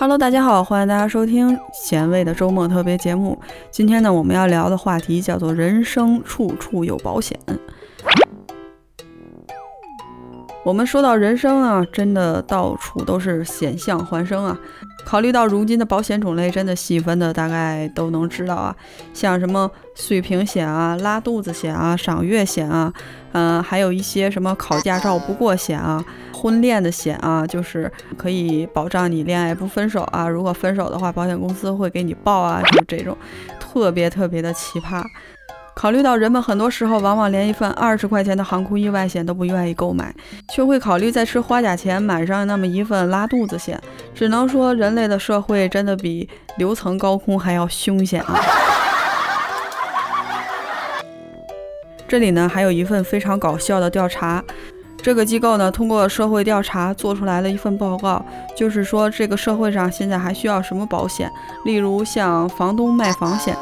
Hello，大家好，欢迎大家收听咸味的周末特别节目。今天呢，我们要聊的话题叫做“人生处处有保险”。我们说到人生啊，真的到处都是险象环生啊。考虑到如今的保险种类真的细分的大概都能知道啊，像什么碎屏险啊、拉肚子险啊、赏月险啊，嗯，还有一些什么考驾照不过险啊。婚恋的险啊，就是可以保障你恋爱不分手啊。如果分手的话，保险公司会给你报啊，就是这种特别特别的奇葩。考虑到人们很多时候往往连一份二十块钱的航空意外险都不愿意购买，却会考虑在吃花甲前买上那么一份拉肚子险，只能说人类的社会真的比流层高空还要凶险啊！这里呢，还有一份非常搞笑的调查。这个机构呢，通过社会调查做出来了一份报告，就是说这个社会上现在还需要什么保险？例如像房东卖房险，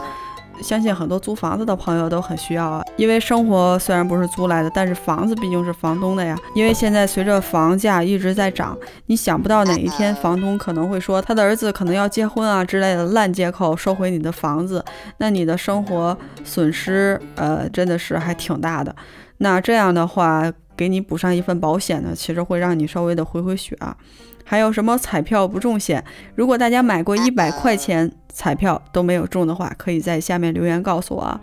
相信很多租房子的朋友都很需要啊。因为生活虽然不是租来的，但是房子毕竟是房东的呀。因为现在随着房价一直在涨，你想不到哪一天房东可能会说他的儿子可能要结婚啊之类的烂借口收回你的房子，那你的生活损失呃真的是还挺大的。那这样的话。给你补上一份保险呢，其实会让你稍微的回回血啊。还有什么彩票不中险？如果大家买过一百块钱彩票都没有中的话，可以在下面留言告诉我啊。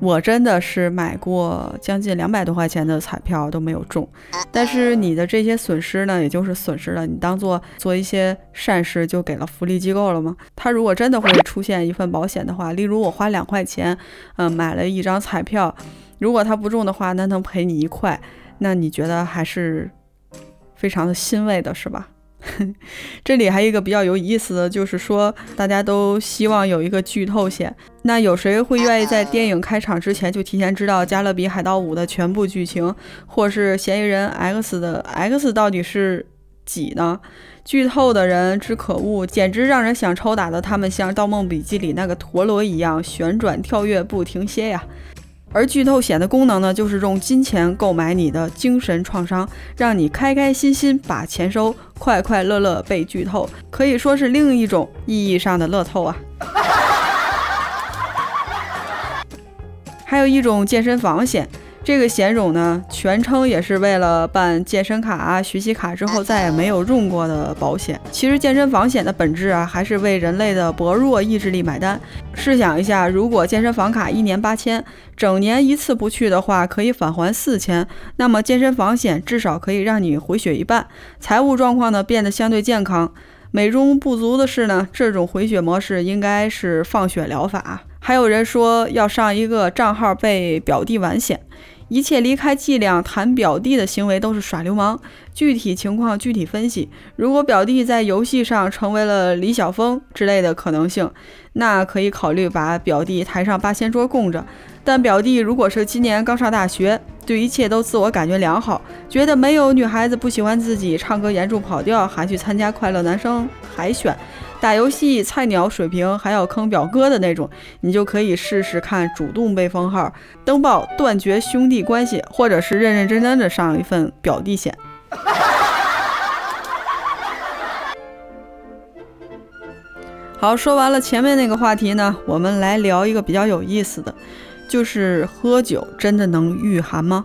我真的是买过将近两百多块钱的彩票都没有中，但是你的这些损失呢，也就是损失了，你当做做一些善事就给了福利机构了吗？他如果真的会出现一份保险的话，例如我花两块钱，嗯，买了一张彩票。如果他不中的话，那能赔你一块，那你觉得还是非常的欣慰的，是吧？这里还有一个比较有意思的就是说，大家都希望有一个剧透险。那有谁会愿意在电影开场之前就提前知道《加勒比海盗五》的全部剧情，或是嫌疑人 X 的 X 到底是几呢？剧透的人之可恶，简直让人想抽打的。他们像《盗梦笔记》里那个陀螺一样旋转跳跃不停歇呀。而剧透险的功能呢，就是用金钱购买你的精神创伤，让你开开心心把钱收，快快乐乐被剧透，可以说是另一种意义上的乐透啊。还有一种健身房险。这个险种呢，全称也是为了办健身卡啊、学习卡之后再也没有用过的保险。其实健身房险的本质啊，还是为人类的薄弱意志力买单。试想一下，如果健身房卡一年八千，整年一次不去的话，可以返还四千，那么健身房险至少可以让你回血一半，财务状况呢变得相对健康。美中不足的是呢，这种回血模式应该是放血疗法。还有人说要上一个账号被表弟玩险，一切离开伎俩谈表弟的行为都是耍流氓。具体情况具体分析。如果表弟在游戏上成为了李小峰之类的可能性，那可以考虑把表弟抬上八仙桌供着。但表弟如果是今年刚上大学，对一切都自我感觉良好，觉得没有女孩子不喜欢自己，唱歌严重跑调，还去参加快乐男生海选。打游戏菜鸟水平还要坑表哥的那种，你就可以试试看主动被封号登报断绝兄弟关系，或者是认认真真的上一份表弟险。好，说完了前面那个话题呢，我们来聊一个比较有意思的，就是喝酒真的能御寒吗？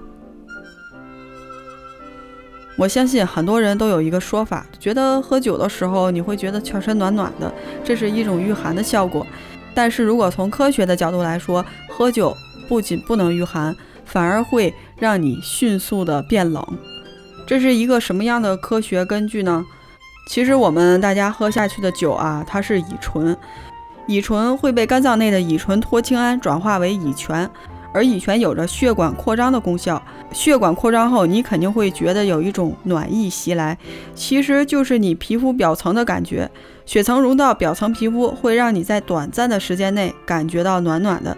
我相信很多人都有一个说法，觉得喝酒的时候你会觉得全身暖暖的，这是一种御寒的效果。但是如果从科学的角度来说，喝酒不仅不能御寒，反而会让你迅速的变冷。这是一个什么样的科学根据呢？其实我们大家喝下去的酒啊，它是乙醇，乙醇会被肝脏内的乙醇脱氢胺转化为乙醛。而乙醛有着血管扩张的功效，血管扩张后，你肯定会觉得有一种暖意袭来，其实就是你皮肤表层的感觉，血层融到表层皮肤，会让你在短暂的时间内感觉到暖暖的。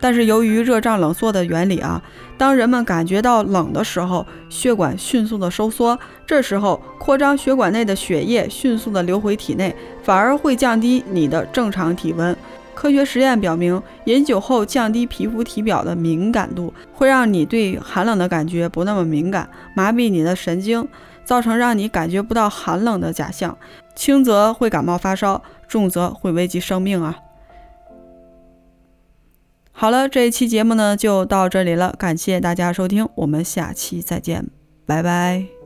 但是由于热胀冷缩的原理啊，当人们感觉到冷的时候，血管迅速的收缩，这时候扩张血管内的血液迅速的流回体内，反而会降低你的正常体温。科学实验表明饮酒后降低皮肤体表的敏感度会让你对寒冷的感觉不那么敏感麻痹你的神经造成让你感觉不到寒冷的假象。轻则会感冒发烧重则会危及生命啊。好了这一期节目呢就到这里了感谢大家收听我们下期再见拜拜。